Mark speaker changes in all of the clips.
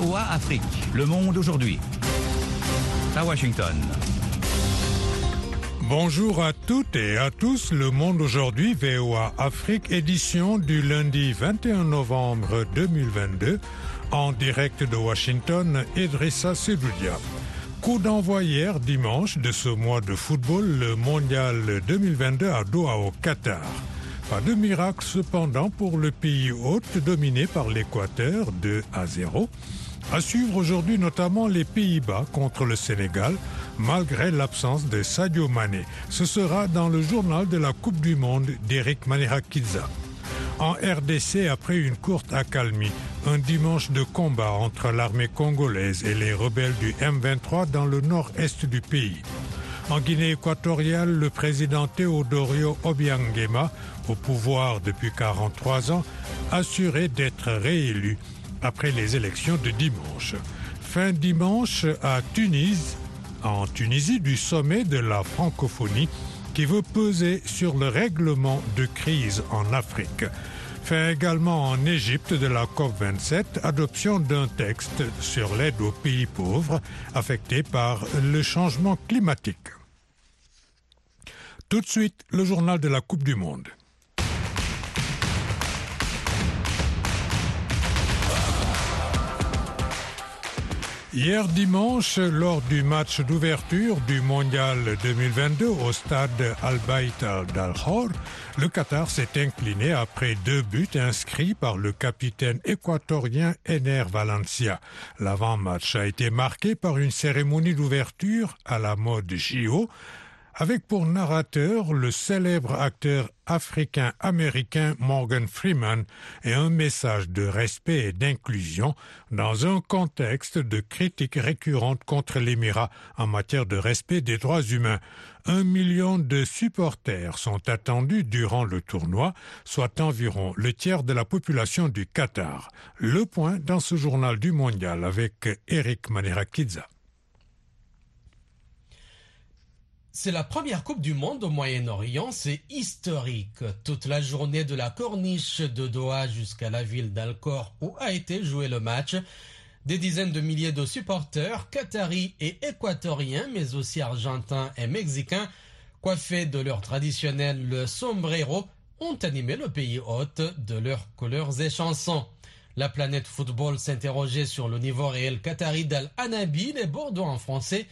Speaker 1: VOA Afrique, le monde aujourd'hui. À Washington.
Speaker 2: Bonjour à toutes et à tous, le monde aujourd'hui, VOA Afrique, édition du lundi 21 novembre 2022, en direct de Washington, Idrissa Seloudia. Coup d'envoi hier dimanche de ce mois de football, le mondial 2022 à Doha au Qatar. Pas de miracle cependant pour le pays hôte dominé par l'Équateur 2 à 0. À suivre aujourd'hui notamment les Pays-Bas contre le Sénégal, malgré l'absence de Sadio Mané. Ce sera dans le journal de la Coupe du Monde d'Eric Manirakiza. En RDC, après une courte accalmie, un dimanche de combat entre l'armée congolaise et les rebelles du M23 dans le nord-est du pays. En Guinée équatoriale, le président Teodorio Obiangema, au pouvoir depuis 43 ans, assuré d'être réélu après les élections de dimanche. Fin dimanche à Tunis, en Tunisie, du sommet de la francophonie qui veut peser sur le règlement de crise en Afrique. Fin également en Égypte de la COP27, adoption d'un texte sur l'aide aux pays pauvres affectés par le changement climatique. Tout de suite, le journal de la Coupe du Monde. Hier dimanche, lors du match d'ouverture du Mondial 2022 au stade Al-Bayt al-Dalhor, le Qatar s'est incliné après deux buts inscrits par le capitaine équatorien Ener Valencia. L'avant-match a été marqué par une cérémonie d'ouverture à la mode JO avec pour narrateur le célèbre acteur africain-américain Morgan Freeman et un message de respect et d'inclusion dans un contexte de critiques récurrentes contre l'Émirat en matière de respect des droits humains. Un million de supporters sont attendus durant le tournoi, soit environ le tiers de la population du Qatar. Le point dans ce journal du mondial avec Eric Manirakidza.
Speaker 3: C'est la première Coupe du Monde au Moyen-Orient, c'est historique. Toute la journée de la corniche de Doha jusqu'à la ville d'Alcor où a été joué le match, des dizaines de milliers de supporters, qataris et équatoriens, mais aussi argentins et mexicains, coiffés de leur traditionnel sombrero, ont animé le pays hôte de leurs couleurs et chansons. La planète football s'interrogeait sur le niveau réel qatari d'Al-Anabi, les Bordeaux en français,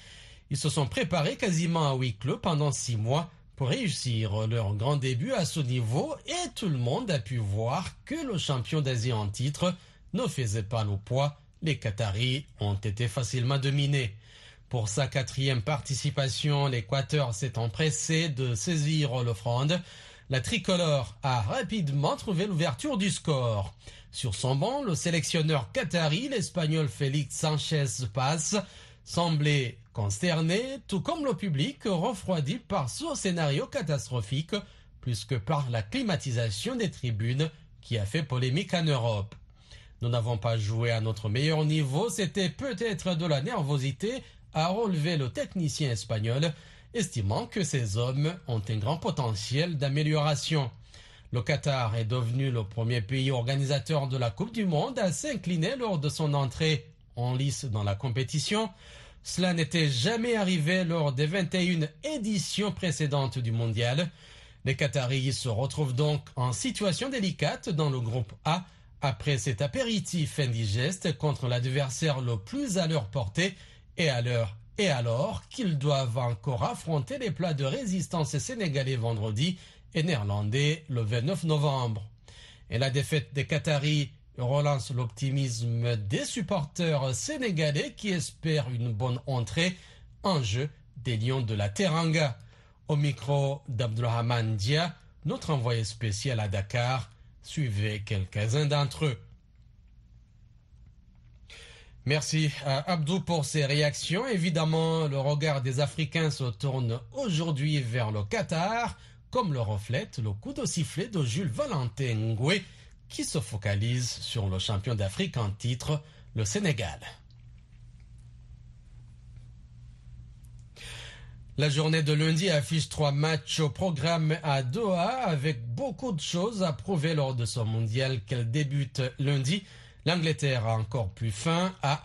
Speaker 3: ils se sont préparés quasiment à huis clos pendant six mois pour réussir leur grand début à ce niveau et tout le monde a pu voir que le champion d'Asie en titre ne faisait pas le poids. Les Qataris ont été facilement dominés. Pour sa quatrième participation, l'Équateur s'est empressé de saisir l'offrande. La tricolore a rapidement trouvé l'ouverture du score. Sur son banc, le sélectionneur qatari, l'Espagnol Félix Sanchez Paz, semblait consterné, tout comme le public refroidi par ce scénario catastrophique, plus que par la climatisation des tribunes qui a fait polémique en Europe. Nous n'avons pas joué à notre meilleur niveau, c'était peut-être de la nervosité, a relevé le technicien espagnol, estimant que ces hommes ont un grand potentiel d'amélioration. Le Qatar est devenu le premier pays organisateur de la Coupe du Monde à s'incliner lors de son entrée en lice dans la compétition. Cela n'était jamais arrivé lors des 21 éditions précédentes du mondial. Les Qataris se retrouvent donc en situation délicate dans le groupe A après cet apéritif indigeste contre l'adversaire le plus à leur portée et alors qu'ils doivent encore affronter les plats de résistance sénégalais vendredi et néerlandais le 29 novembre. Et la défaite des Qataris relance l'optimisme des supporters sénégalais qui espèrent une bonne entrée en jeu des Lions de la Teranga. Au micro d'Abdulrahman Dia, notre envoyé spécial à Dakar, suivait quelques-uns d'entre eux. Merci à Abdou pour ses réactions. Évidemment, le regard des Africains se tourne aujourd'hui vers le Qatar, comme le reflète le coup de sifflet de Jules Valentin qui se focalise sur le champion d'Afrique en titre, le Sénégal. La journée de lundi affiche trois matchs au programme à Doha avec beaucoup de choses à prouver lors de ce mondial qu'elle débute lundi. L'Angleterre a encore plus faim à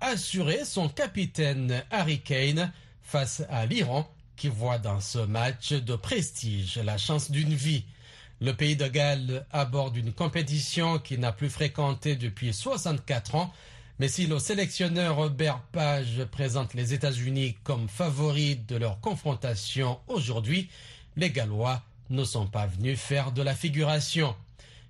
Speaker 3: assurer son capitaine Harry Kane face à l'Iran qui voit dans ce match de prestige la chance d'une vie. Le pays de Galles aborde une compétition qu'il n'a plus fréquentée depuis 64 ans, mais si le sélectionneur Robert Page présente les États-Unis comme favoris de leur confrontation aujourd'hui, les Gallois ne sont pas venus faire de la figuration.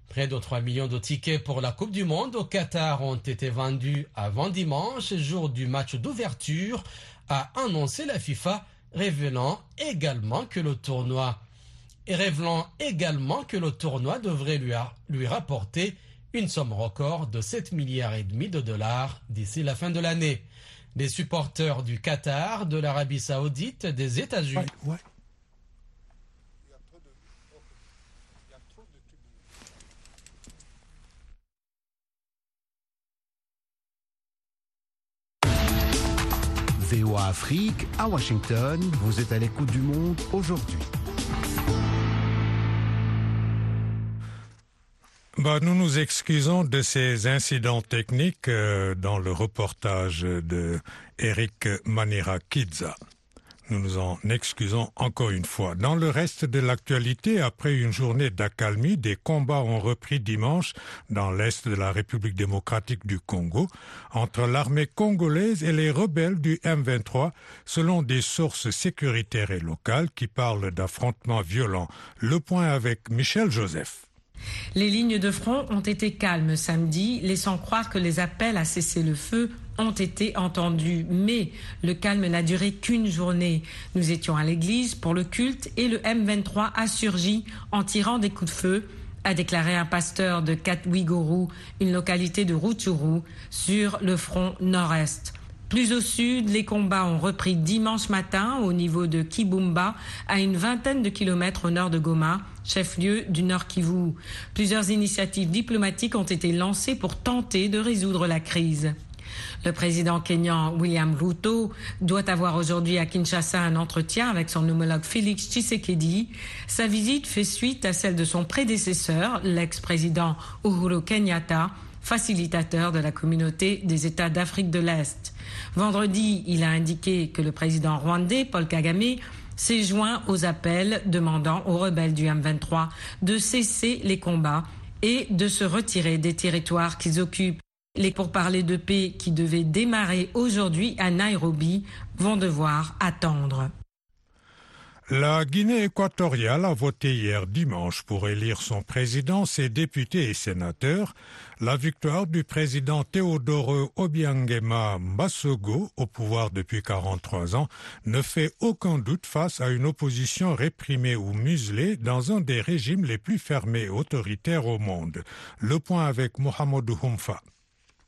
Speaker 3: Près de 3 millions de tickets pour la Coupe du Monde au Qatar ont été vendus avant dimanche, jour du match d'ouverture, a annoncé la FIFA, révélant également que le tournoi et révélant également que le tournoi devrait lui, lui rapporter une somme record de 7 milliards et demi de dollars d'ici la fin de l'année. Les supporters du Qatar, de l'Arabie Saoudite, des États-Unis.
Speaker 4: VOA Afrique à Washington, vous êtes à l'écoute du monde aujourd'hui.
Speaker 2: Bah, nous nous excusons de ces incidents techniques euh, dans le reportage de Eric Manira-Kidza. Nous nous en excusons encore une fois. Dans le reste de l'actualité, après une journée d'accalmie, des combats ont repris dimanche dans l'est de la République démocratique du Congo entre l'armée congolaise et les rebelles du M23, selon des sources sécuritaires et locales qui parlent d'affrontements violents. Le point avec Michel Joseph.
Speaker 5: Les lignes de front ont été calmes samedi, laissant croire que les appels à cesser le feu ont été entendus. Mais le calme n'a duré qu'une journée. Nous étions à l'église pour le culte et le M23 a surgi en tirant des coups de feu a déclaré un pasteur de Katwigoro, une localité de Rutshuru, sur le front nord-est. Plus au sud, les combats ont repris dimanche matin au niveau de Kibumba, à une vingtaine de kilomètres au nord de Goma, chef-lieu du Nord Kivu. Plusieurs initiatives diplomatiques ont été lancées pour tenter de résoudre la crise. Le président kényan William Ruto doit avoir aujourd'hui à Kinshasa un entretien avec son homologue Félix Tshisekedi. Sa visite fait suite à celle de son prédécesseur, l'ex-président Uhuru Kenyatta, facilitateur de la communauté des États d'Afrique de l'Est. Vendredi, il a indiqué que le président rwandais, Paul Kagame, s'est joint aux appels demandant aux rebelles du M23 de cesser les combats et de se retirer des territoires qu'ils occupent. Les pourparlers de paix qui devaient démarrer aujourd'hui à Nairobi vont devoir attendre.
Speaker 2: La Guinée équatoriale a voté hier dimanche pour élire son président, ses députés et sénateurs. La victoire du président Teodoro Obiangema Mbasogo, au pouvoir depuis 43 ans, ne fait aucun doute face à une opposition réprimée ou muselée dans un des régimes les plus fermés et autoritaires au monde. Le point avec Mohamed Humfa.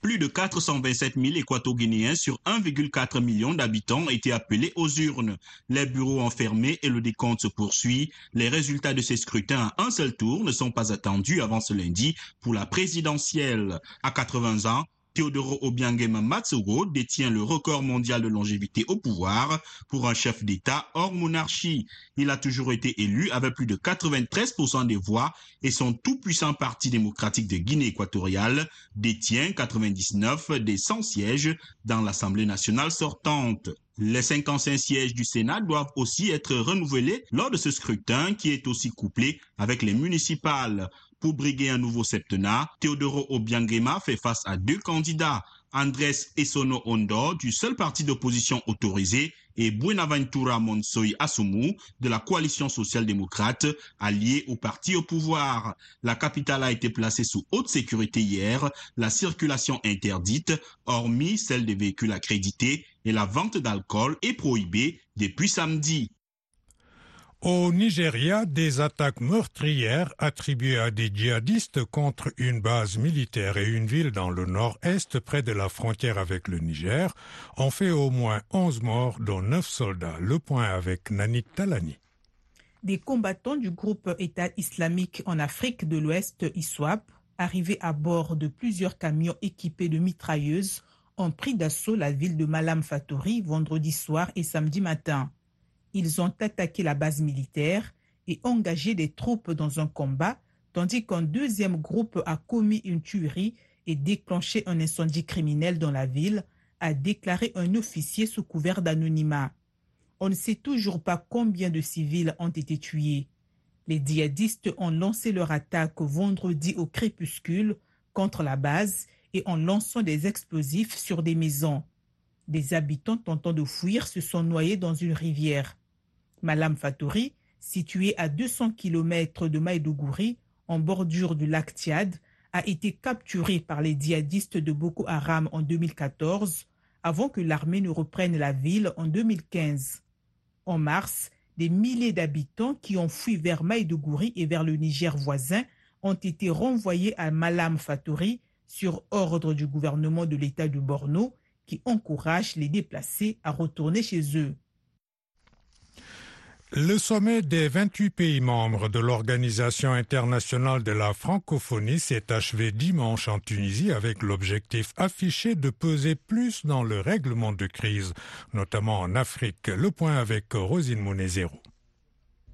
Speaker 6: Plus de 427 000 équato-guinéens sur 1,4 million d'habitants ont été appelés aux urnes. Les bureaux enfermés et le décompte se poursuit. Les résultats de ces scrutins à un seul tour ne sont pas attendus avant ce lundi pour la présidentielle. À 80 ans, Teodoro Obiangema Matsugo détient le record mondial de longévité au pouvoir pour un chef d'État hors monarchie. Il a toujours été élu avec plus de 93% des voix et son tout-puissant parti démocratique de Guinée équatoriale détient 99 des 100 sièges dans l'Assemblée nationale sortante. Les 55 sièges du Sénat doivent aussi être renouvelés lors de ce scrutin qui est aussi couplé avec les municipales. Pour briguer un nouveau septennat, Teodoro Obiangema fait face à deux candidats, Andrés Esono Ondo du seul parti d'opposition autorisé et Buenaventura Monsoy Asumu de la coalition social-démocrate alliée au parti au pouvoir. La capitale a été placée sous haute sécurité hier, la circulation interdite, hormis celle des véhicules accrédités, et la vente d'alcool est prohibée depuis samedi.
Speaker 2: Au Nigeria, des attaques meurtrières attribuées à des djihadistes contre une base militaire et une ville dans le nord-est près de la frontière avec le Niger ont fait au moins 11 morts, dont 9 soldats. Le point avec Nanit Talani.
Speaker 7: Des combattants du groupe État islamique en Afrique de l'Ouest, ISWAP, arrivés à bord de plusieurs camions équipés de mitrailleuses, ont pris d'assaut la ville de Malam Fatori vendredi soir et samedi matin ils ont attaqué la base militaire et engagé des troupes dans un combat tandis qu'un deuxième groupe a commis une tuerie et déclenché un incendie criminel dans la ville, a déclaré un officier sous couvert d'anonymat. On ne sait toujours pas combien de civils ont été tués. Les djihadistes ont lancé leur attaque vendredi au crépuscule contre la base et en lançant des explosifs sur des maisons. Des habitants tentant de fuir se sont noyés dans une rivière. Malam Fatouri, situé à 200 km de Maïdougouri, en bordure du lac Tchad, a été capturé par les djihadistes de Boko Haram en 2014, avant que l'armée ne reprenne la ville en 2015. En mars, des milliers d'habitants qui ont fui vers Maïdougouri et vers le Niger voisin ont été renvoyés à Malam Fatouri sur ordre du gouvernement de l'État de Borno qui encourage les déplacés à retourner chez eux.
Speaker 2: Le sommet des 28 pays membres de l'Organisation internationale de la francophonie s'est achevé dimanche en Tunisie avec l'objectif affiché de peser plus dans le règlement de crise, notamment en Afrique. Le point avec Rosine Monezero.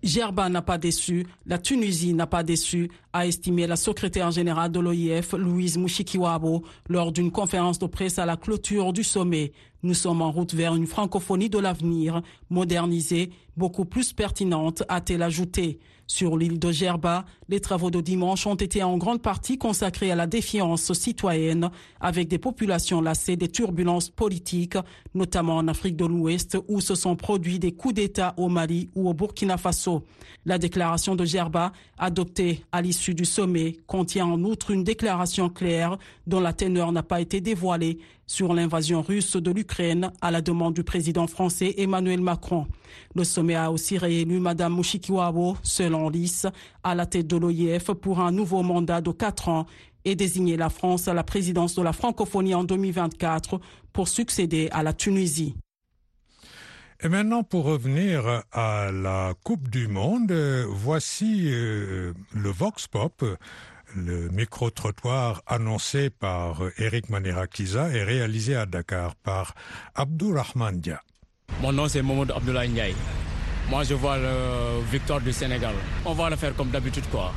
Speaker 8: Gerba n'a pas déçu, la Tunisie n'a pas déçu, a estimé la secrétaire générale de l'OIF, Louise Mouchikiwabo, lors d'une conférence de presse à la clôture du sommet. Nous sommes en route vers une francophonie de l'avenir, modernisée, beaucoup plus pertinente, a-t-elle ajouté. Sur l'île de Gerba, les travaux de dimanche ont été en grande partie consacrés à la défiance citoyenne, avec des populations lassées des turbulences politiques, notamment en Afrique de l'Ouest, où se sont produits des coups d'État au Mali ou au Burkina Faso. La déclaration de Gerba, adoptée à l'issue du sommet, contient en outre une déclaration claire dont la teneur n'a pas été dévoilée sur l'invasion russe de l'Ukraine à la demande du président français Emmanuel Macron. Le sommet a aussi réélu Mme Mushikiwabo, selon l'IS, à la tête de l'OIF pour un nouveau mandat de quatre ans et désigné la France à la présidence de la francophonie en 2024 pour succéder à la Tunisie.
Speaker 2: Et maintenant, pour revenir à la Coupe du Monde, voici euh, le Vox Pop le micro-trottoir annoncé par Eric Manirakiza est réalisé à Dakar par Abdourahman Dia.
Speaker 9: Mon nom c'est Mohamed Abdoulaye Ndiaye. Moi je vois la victoire du Sénégal. On va le faire comme d'habitude quoi.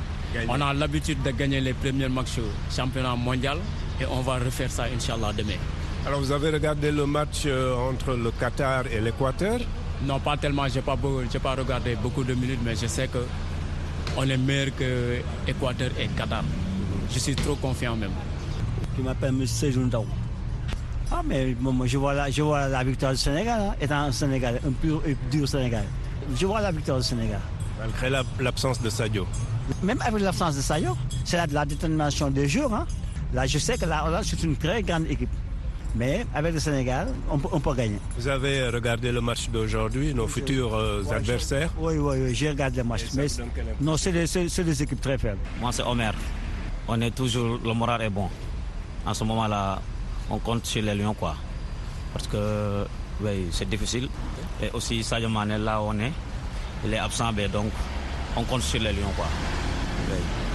Speaker 9: On a l'habitude de gagner les premiers matchs championnat mondial et on va refaire ça Inch'Allah demain.
Speaker 10: Alors vous avez regardé le match entre le Qatar et l'Équateur?
Speaker 9: Non pas tellement, je n'ai pas, pas regardé beaucoup de minutes mais je sais que on est meilleur que Équateur et Qatar. Je suis trop confiant même.
Speaker 11: Je m'appelle M. Sejoundao. Ah, mais moi, je, vois la, je vois la victoire du Sénégal, hein, étant un Sénégal, un pur et dur Sénégal. Je vois la victoire du Sénégal.
Speaker 10: Malgré l'absence de Sadio
Speaker 11: Même avec l'absence de Sadio, c'est la, la, détermination des joueurs. Hein. Là, je sais que là, c'est une très grande équipe. Mais avec le Sénégal, on peut, on peut gagner.
Speaker 10: Vous avez regardé le match d'aujourd'hui, nos futurs euh, adversaires
Speaker 11: Oui, oui, oui j'ai regardé le match. Mais non, c'est des, équipes très faibles.
Speaker 12: Moi, c'est Omer. On est toujours, le moral est bon. En ce moment-là, on compte sur les Lions, quoi. Parce que, oui, c'est difficile. Et aussi, Sadio Mané, là où on est, il est absent, mais donc, on compte sur les Lions, quoi. Oui.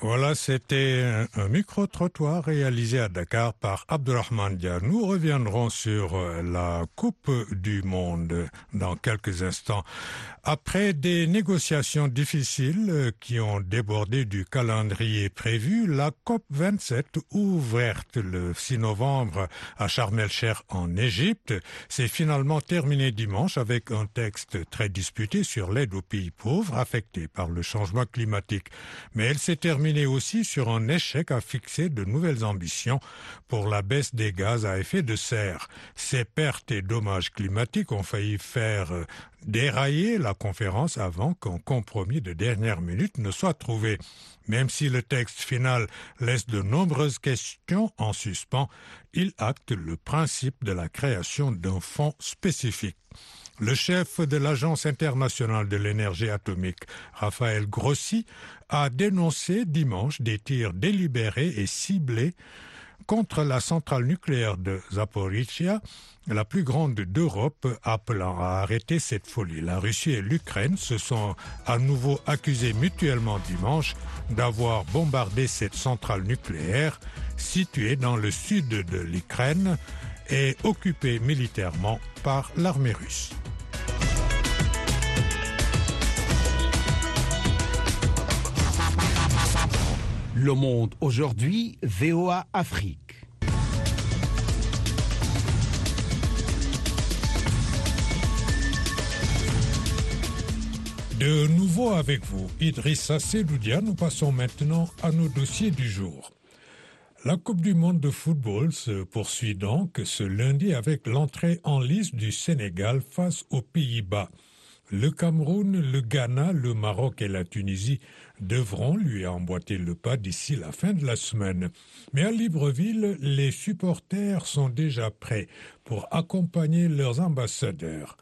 Speaker 2: Voilà, c'était un, micro-trottoir réalisé à Dakar par Abdurrahman Dia. Nous reviendrons sur la Coupe du Monde dans quelques instants. Après des négociations difficiles qui ont débordé du calendrier prévu, la COP 27, ouverte le 6 novembre à Sharm el-Sheikh en Égypte, s'est finalement terminée dimanche avec un texte très disputé sur l'aide aux pays pauvres affectés par le changement climatique. Mais elle s'est terminée aussi sur un échec à fixer de nouvelles ambitions pour la baisse des gaz à effet de serre. Ces pertes et dommages climatiques ont failli faire dérailler la conférence avant qu'un compromis de dernière minute ne soit trouvé. Même si le texte final laisse de nombreuses questions en suspens, il acte le principe de la création d'un fonds spécifique. Le chef de l'Agence internationale de l'énergie atomique, Raphaël Grossi, a dénoncé dimanche des tirs délibérés et ciblés contre la centrale nucléaire de Zaporizhia, la plus grande d'Europe, appelant à arrêter cette folie. La Russie et l'Ukraine se sont à nouveau accusés mutuellement dimanche d'avoir bombardé cette centrale nucléaire située dans le sud de l'Ukraine et occupée militairement par l'armée russe.
Speaker 4: Le Monde aujourd'hui, VOA Afrique.
Speaker 2: De nouveau avec vous, Idrissa Sedoudia, nous passons maintenant à nos dossiers du jour. La Coupe du monde de football se poursuit donc ce lundi avec l'entrée en liste du Sénégal face aux Pays-Bas. Le Cameroun, le Ghana, le Maroc et la Tunisie devront lui emboîter le pas d'ici la fin de la semaine. Mais à Libreville, les supporters sont déjà prêts pour accompagner leurs ambassadeurs.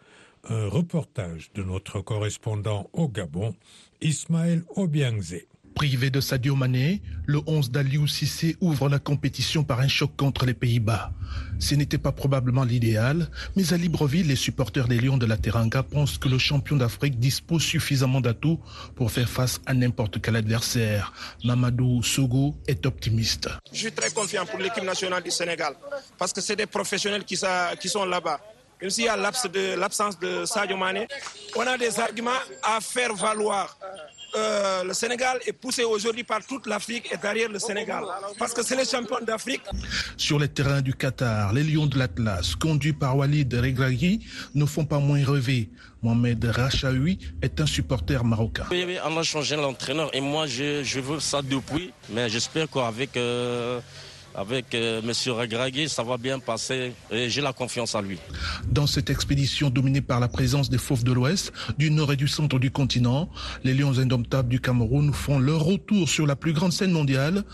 Speaker 2: Un reportage de notre correspondant au Gabon, Ismaël Obiangze.
Speaker 13: Privé de Sadio Mané, le 11 d'Aliou Cissé ouvre la compétition par un choc contre les Pays-Bas. Ce n'était pas probablement l'idéal, mais à Libreville, les supporters des Lions de la Teranga pensent que le champion d'Afrique dispose suffisamment d'atouts pour faire face à n'importe quel adversaire. Mamadou Sogo est optimiste.
Speaker 14: Je suis très confiant pour l'équipe nationale du Sénégal parce que c'est des professionnels qui, sont là-bas. Même s'il y a l'absence de, Sadio Mané, on a des arguments à faire valoir. Euh, le Sénégal est poussé aujourd'hui par toute l'Afrique et derrière le Sénégal. Parce que c'est les champions d'Afrique.
Speaker 13: Sur les terrains du Qatar, les Lions de l'Atlas, conduits par Walid Regragui, ne font pas moins rêver. Mohamed Rachaoui est un supporter marocain.
Speaker 15: Oui, oui, on a changé l'entraîneur et moi je, veux ça depuis. Mais j'espère qu'avec... Euh, avec euh, M. Regragui, ça va bien passer et j'ai la confiance en lui.
Speaker 13: Dans cette expédition dominée par la présence des fauves de l'Ouest, du nord et du centre du continent, les Lions indomptables du Cameroun font leur retour sur la plus grande scène mondiale.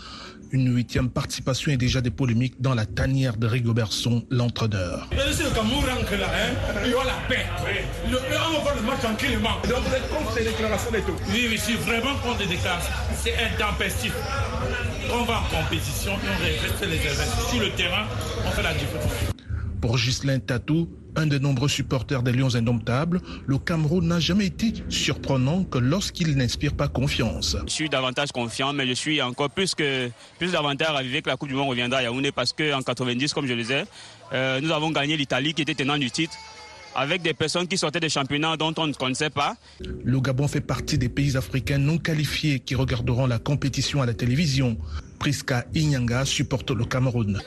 Speaker 13: Une huitième participation et déjà des polémiques dans la tanière de Rigobertson, l'entraîneur.
Speaker 16: Le Cameroun rentre là, hein, il y aura la paix. Le, on va faire le match tranquillement. Donc vous êtes contre ces déclarations et tout? Oui, oui, je suis vraiment contre les déclarations. C'est intempestif. On va en compétition et on reste les événements. Sur le terrain, on fait la différence.
Speaker 13: Pour Ghislain Tatou, un des nombreux supporters des Lions indomptables, le Cameroun n'a jamais été surprenant que lorsqu'il n'inspire pas confiance.
Speaker 17: Je suis davantage confiant, mais je suis encore plus que plus davantage ravivé que la Coupe du Monde reviendra à Yaoundé parce qu'en 90, comme je le disais, euh, nous avons gagné l'Italie qui était tenant du titre avec des personnes qui sortaient des championnats dont on ne connaissait pas.
Speaker 13: Le Gabon fait partie des pays africains non qualifiés qui regarderont la compétition à la télévision. Priska Inyanga supporte le Cameroun.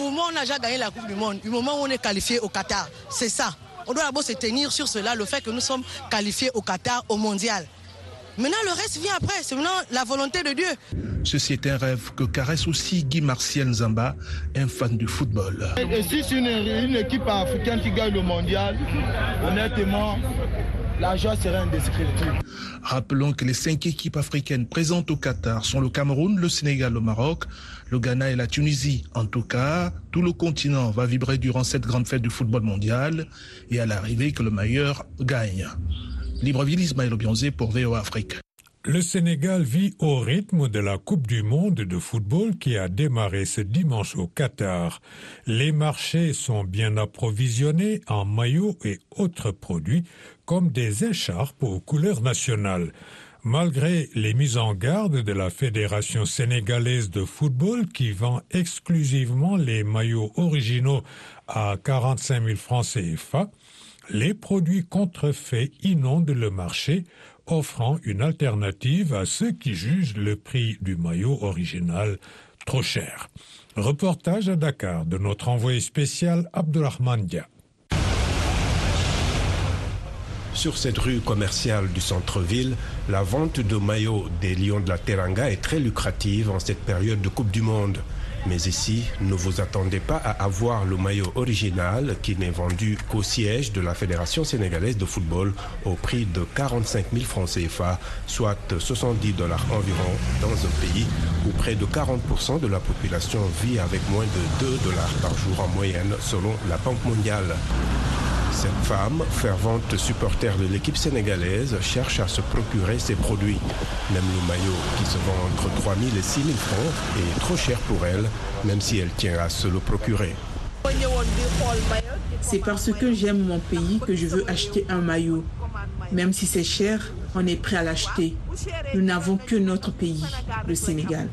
Speaker 18: Pour moi, on a déjà gagné la Coupe du Monde. Du moment où on est qualifié au Qatar, c'est ça. On doit d'abord se tenir sur cela, le fait que nous sommes qualifiés au Qatar, au mondial. Maintenant, le reste vient après. C'est maintenant la volonté de Dieu.
Speaker 13: Ceci est un rêve que caresse aussi Guy Martial Nzamba, un fan du football.
Speaker 19: Et si c'est une, équipe africaine qui gagne le mondial, honnêtement,
Speaker 13: Rappelons que les cinq équipes africaines présentes au Qatar sont le Cameroun, le Sénégal, le Maroc, le Ghana et la Tunisie. En tout cas, tout le continent va vibrer durant cette grande fête du football mondial et à l'arrivée que le meilleur gagne. Libreville, Ismaël Obionzé pour VOA Afrique.
Speaker 2: Le Sénégal vit au rythme de la Coupe du monde de football qui a démarré ce dimanche au Qatar. Les marchés sont bien approvisionnés en maillots et autres produits comme des écharpes aux couleurs nationales. Malgré les mises en garde de la Fédération sénégalaise de football qui vend exclusivement les maillots originaux à 45 000 francs CFA, les produits contrefaits inondent le marché, offrant une alternative à ceux qui jugent le prix du maillot original trop cher. Reportage à Dakar de notre envoyé spécial Abdulrahman Dia.
Speaker 10: Sur cette rue commerciale du centre-ville, la vente de maillots des Lions de la Teranga est très lucrative en cette période de Coupe du Monde. Mais ici, ne vous attendez pas à avoir le maillot original qui n'est vendu qu'au siège de la Fédération sénégalaise de football au prix de 45 000 francs CFA, soit 70 dollars environ dans un pays où près de 40% de la population vit avec moins de 2 dollars par jour en moyenne selon la Banque mondiale. Cette femme, fervente supporter de l'équipe sénégalaise, cherche à se procurer ces produits. Même le maillot, qui se vend entre 3 000 et 6 000 francs, est trop cher pour elle, même si elle tient à se le procurer.
Speaker 20: C'est parce que j'aime mon pays que je veux acheter un maillot. Même si c'est cher, on est prêt à l'acheter. Nous n'avons que notre pays, le Sénégal.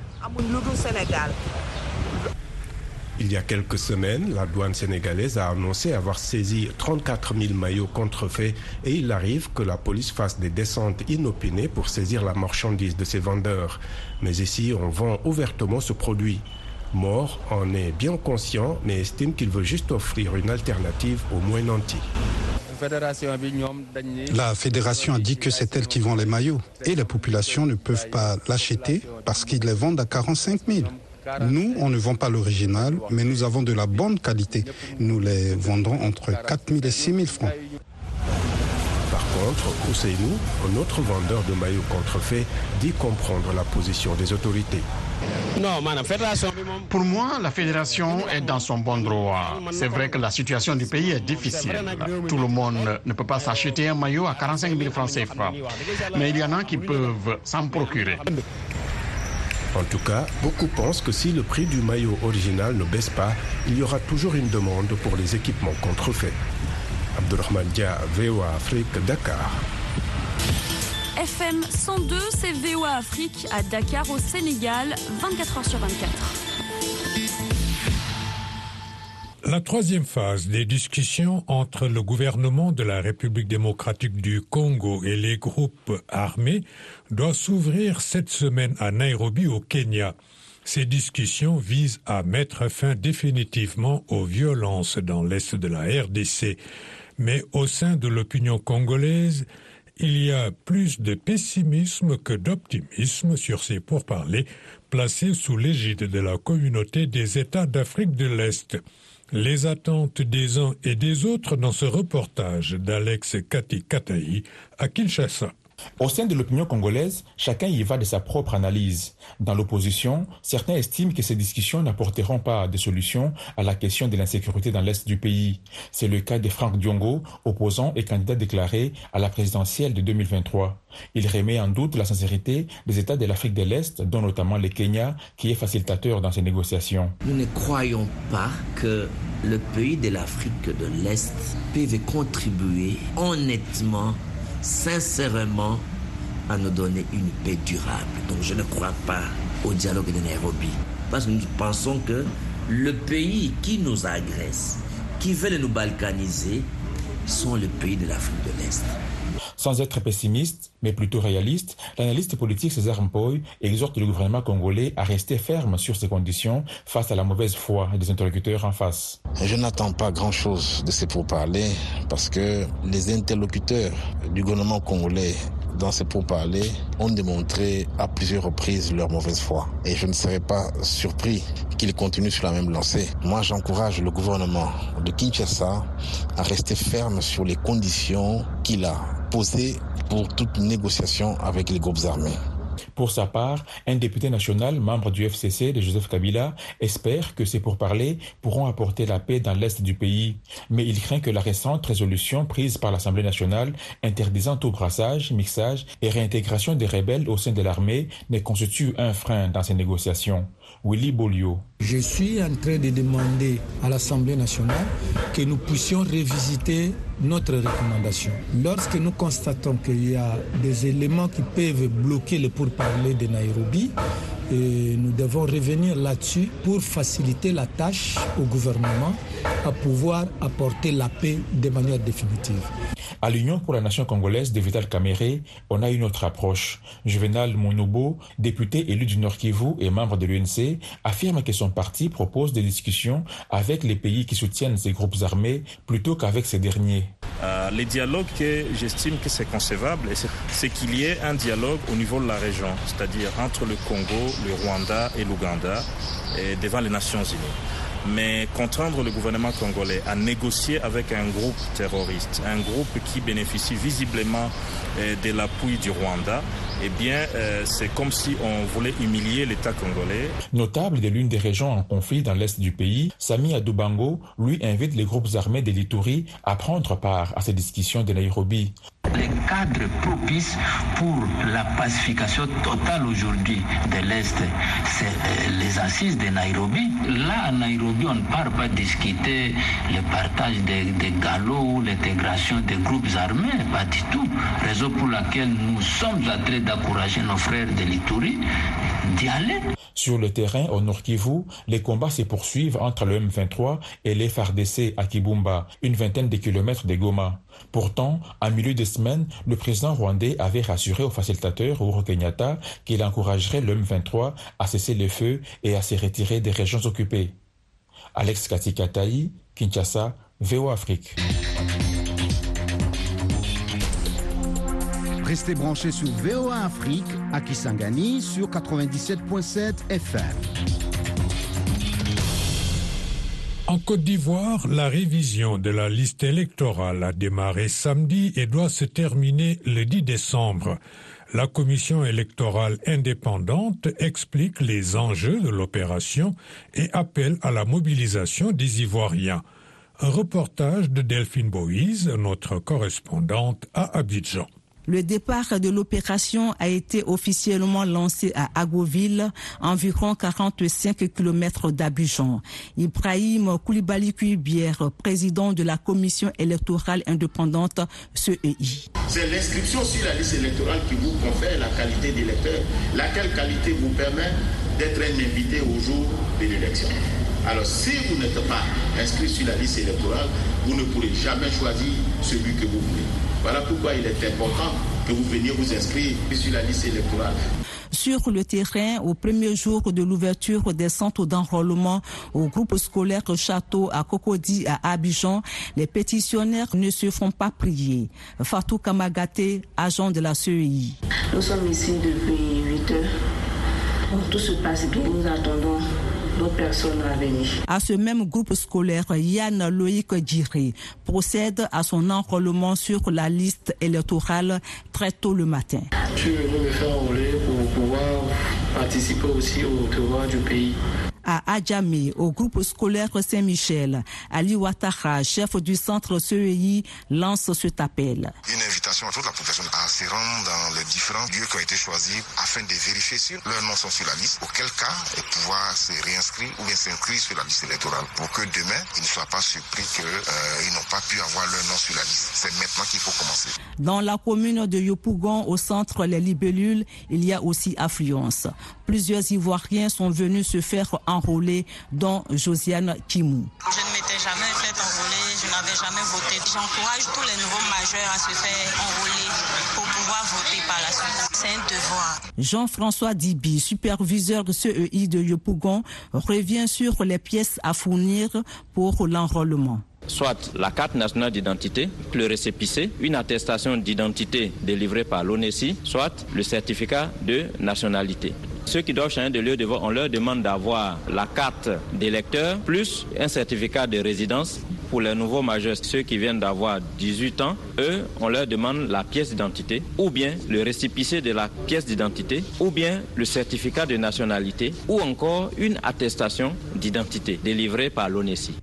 Speaker 10: Il y a quelques semaines, la douane sénégalaise a annoncé avoir saisi 34 000 maillots contrefaits et il arrive que la police fasse des descentes inopinées pour saisir la marchandise de ses vendeurs. Mais ici, on vend ouvertement ce produit. Mort en est bien conscient, mais estime qu'il veut juste offrir une alternative aux moins nantis.
Speaker 21: La fédération a dit que c'est elle qui vend les maillots et les populations ne peuvent pas l'acheter parce qu'ils les vendent à 45 000. Nous, on ne vend pas l'original, mais nous avons de la bonne qualité. Nous les vendrons entre 4 000 et 6 000 francs.
Speaker 10: Par contre, Ousseinou, un autre vendeur de maillots contrefaits, dit comprendre la position des autorités.
Speaker 22: Pour moi, la fédération est dans son bon droit. C'est vrai que la situation du pays est difficile. Tout le monde ne peut pas s'acheter un maillot à 45 000 francs CFA. Mais il y en a qui peuvent s'en procurer.
Speaker 10: En tout cas, beaucoup pensent que si le prix du maillot original ne baisse pas, il y aura toujours une demande pour les équipements contrefaits. Abdurrahman Dia, VOA Afrique, Dakar.
Speaker 23: FM 102, c'est VOA Afrique à Dakar au Sénégal, 24 heures sur 24.
Speaker 2: La troisième phase des discussions entre le gouvernement de la République démocratique du Congo et les groupes armés doit s'ouvrir cette semaine à Nairobi au Kenya. Ces discussions visent à mettre fin définitivement aux violences dans l'est de la RDC. Mais au sein de l'opinion congolaise, il y a plus de pessimisme que d'optimisme sur ces pourparlers placés sous l'égide de la communauté des États d'Afrique de l'Est. Les attentes des uns et des autres dans ce reportage d'Alex Kati Kataï à Kinshasa.
Speaker 24: Au sein de l'opinion congolaise, chacun y va de sa propre analyse. Dans l'opposition, certains estiment que ces discussions n'apporteront pas de solution à la question de l'insécurité dans l'est du pays. C'est le cas de Franck Diongo, opposant et candidat déclaré à la présidentielle de 2023. Il remet en doute la sincérité des États de l'Afrique de l'Est, dont notamment le Kenya, qui est facilitateur dans ces négociations.
Speaker 25: Nous ne croyons pas que le pays de l'Afrique de l'Est peut contribuer honnêtement sincèrement à nous donner une paix durable. Donc je ne crois pas au dialogue de Nairobi. Parce que nous pensons que le pays qui nous agresse, qui veut nous balkaniser, sont les pays de l'Afrique de l'Est.
Speaker 24: Sans être pessimiste, mais plutôt réaliste, l'analyste politique César Mpoy exhorte le gouvernement congolais à rester ferme sur ces conditions face à la mauvaise foi des interlocuteurs en face.
Speaker 26: Je n'attends pas grand-chose de ces pourparlers parce que les interlocuteurs du gouvernement congolais dans ces pourparlers ont démontré à plusieurs reprises leur mauvaise foi. Et je ne serais pas surpris qu'ils continuent sur la même lancée. Moi, j'encourage le gouvernement de Kinshasa à rester ferme sur les conditions qu'il a pour toute négociation avec les groupes armés.
Speaker 24: Pour sa part, un député national, membre du FCC de Joseph Kabila, espère que ces pourparlers pourront apporter la paix dans l'est du pays. Mais il craint que la récente résolution prise par l'Assemblée nationale interdisant tout brassage, mixage et réintégration des rebelles au sein de l'armée ne constitue un frein dans ces négociations. Willy.
Speaker 27: Je suis en train de demander à l'Assemblée nationale que nous puissions revisiter notre recommandation. Lorsque nous constatons qu'il y a des éléments qui peuvent bloquer le pourparler de Nairobi, et nous devons revenir là-dessus pour faciliter la tâche au gouvernement à pouvoir apporter la paix de manière définitive.
Speaker 24: À l'Union pour la nation congolaise de Vital Kamere, on a une autre approche. Juvenal Monobo, député élu du Nord Kivu et membre de l'UNC, affirme que son parti propose des discussions avec les pays qui soutiennent ces groupes armés plutôt qu'avec ces derniers.
Speaker 28: Euh, les dialogues que j'estime que c'est concevable, c'est qu'il y ait un dialogue au niveau de la région, c'est-à-dire entre le Congo, le Rwanda et l'Ouganda, devant les Nations Unies mais contraindre le gouvernement congolais à négocier avec un groupe terroriste, un groupe qui bénéficie visiblement de l'appui du Rwanda, eh bien, euh, c'est comme si on voulait humilier l'État congolais.
Speaker 24: Notable de l'une des régions en conflit dans l'est du pays, Sami Adoubango, lui, invite les groupes armés de l'Ituri à prendre part à ces discussions de Nairobi.
Speaker 29: Les cadres propices pour la pacification totale aujourd'hui de l'Est, c'est les assises de Nairobi. Là, à Nairobi, on ne parle pas discuter le partage des, des galops ou l'intégration des groupes armés, pas du tout. Raison pour laquelle nous sommes en train d'encourager nos frères de l'Ituri d'y aller.
Speaker 24: Sur le terrain au Nord Kivu, les combats se poursuivent entre le M23 et les FARDC à Kibumba, une vingtaine de kilomètres de Goma. Pourtant, en milieu de semaine, le président rwandais avait rassuré au facilitateur Uhuru Kenyatta qu'il encouragerait le M23 à cesser le feu et à se retirer des régions occupées. Alex Katikataï, Kinshasa, VO Afrique.
Speaker 4: Restez branchés sur VOA Afrique à Kisangani sur 97.7 FM.
Speaker 2: En Côte d'Ivoire, la révision de la liste électorale a démarré samedi et doit se terminer le 10 décembre. La commission électorale indépendante explique les enjeux de l'opération et appelle à la mobilisation des Ivoiriens. Un reportage de Delphine Boïse, notre correspondante à Abidjan.
Speaker 30: Le départ de l'opération a été officiellement lancé à Agoville, environ 45 km d'Abidjan. Ibrahim Koulibaly Kuibière, président de la commission électorale indépendante CEI.
Speaker 31: C'est l'inscription sur la liste électorale qui vous confère la qualité d'électeur, laquelle qualité vous permet d'être un invité au jour de l'élection. Alors si vous n'êtes pas inscrit sur la liste électorale, vous ne pourrez jamais choisir celui que vous voulez. Voilà pourquoi il est important que vous veniez vous inscrire sur la liste électorale.
Speaker 30: Sur le terrain, au premier jour de l'ouverture des centres d'enrôlement au groupe scolaire Château à Cocody à Abidjan, les pétitionnaires ne se font pas prier. Fatou Kamagate, agent de la CEI.
Speaker 32: Nous sommes ici depuis 8 heures. Tout se passe bien, nous attendons d'autres personnes à venir.
Speaker 30: À ce même groupe scolaire, Yann Loïc Djiré procède à son enrôlement sur la liste électorale très tôt le matin.
Speaker 32: Je suis venu me faire enrôler pour pouvoir participer aussi au tournoi du pays
Speaker 30: à Adjamé, au groupe scolaire Saint-Michel. Ali Ouattara, chef du centre CEI, lance cet appel.
Speaker 33: Une invitation à toute la population à se rendre dans les différents lieux qui ont été choisis afin de vérifier si leurs noms sont sur la liste, auquel cas pouvoir se réinscrire ou bien s'inscrire sur la liste électorale pour que demain, ils ne soient pas surpris qu'ils euh, n'ont pas pu avoir leur nom sur la liste. C'est maintenant qu'il faut commencer.
Speaker 30: Dans la commune de Yopougon, au centre Les Libellules, il y a aussi affluence. Plusieurs Ivoiriens sont venus se faire enrôler, dont Josiane Kimou.
Speaker 34: Je ne m'étais jamais fait enrôler, je n'avais jamais voté. J'encourage tous les nouveaux majeurs à se faire enrôler pour pouvoir voter par la suite. C'est un devoir.
Speaker 30: Jean-François Dibi, superviseur de CEI de Yopougon, revient sur les pièces à fournir pour l'enrôlement
Speaker 35: soit la carte nationale d'identité, le récépissé, une attestation d'identité délivrée par l'ONESI, soit le certificat de nationalité. Ceux qui doivent changer de lieu de vote, on leur demande d'avoir la carte d'électeur plus un certificat de résidence. Pour les nouveaux majeurs, ceux qui viennent d'avoir 18 ans, eux, on leur demande la pièce d'identité ou bien le récépissé de la pièce d'identité ou bien le certificat de nationalité ou encore une attestation d'identité délivrée par l'ONESI.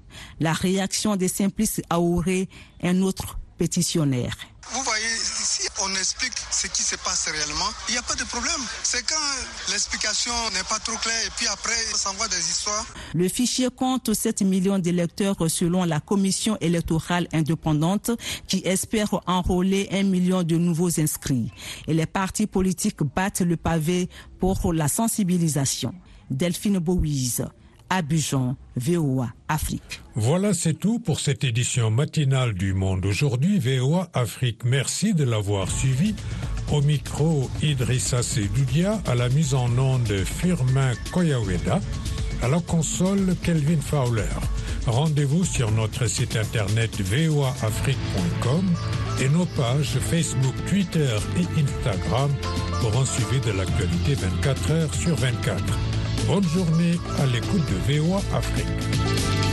Speaker 30: La réaction des Simplices Aouré, un autre pétitionnaire.
Speaker 36: Vous voyez, si on explique ce qui se passe réellement, il n'y a pas de problème. C'est quand l'explication n'est pas trop claire et puis après, ça envoie des histoires.
Speaker 30: Le fichier compte 7 millions d'électeurs selon la commission électorale indépendante qui espère enrôler un million de nouveaux inscrits. Et les partis politiques battent le pavé pour la sensibilisation. Delphine Bouise. VOA Afrique.
Speaker 2: Voilà, c'est tout pour cette édition matinale du Monde aujourd'hui. VOA Afrique, merci de l'avoir suivi. Au micro, Idrissa Sedoudia, à la mise en onde, Firmin Koyaweda, à la console, Kelvin Fowler. Rendez-vous sur notre site internet voaafrique.com et nos pages Facebook, Twitter et Instagram pour un suivi de l'actualité 24 heures sur 24. Bonne journée à l'écoute de VOA Afrique.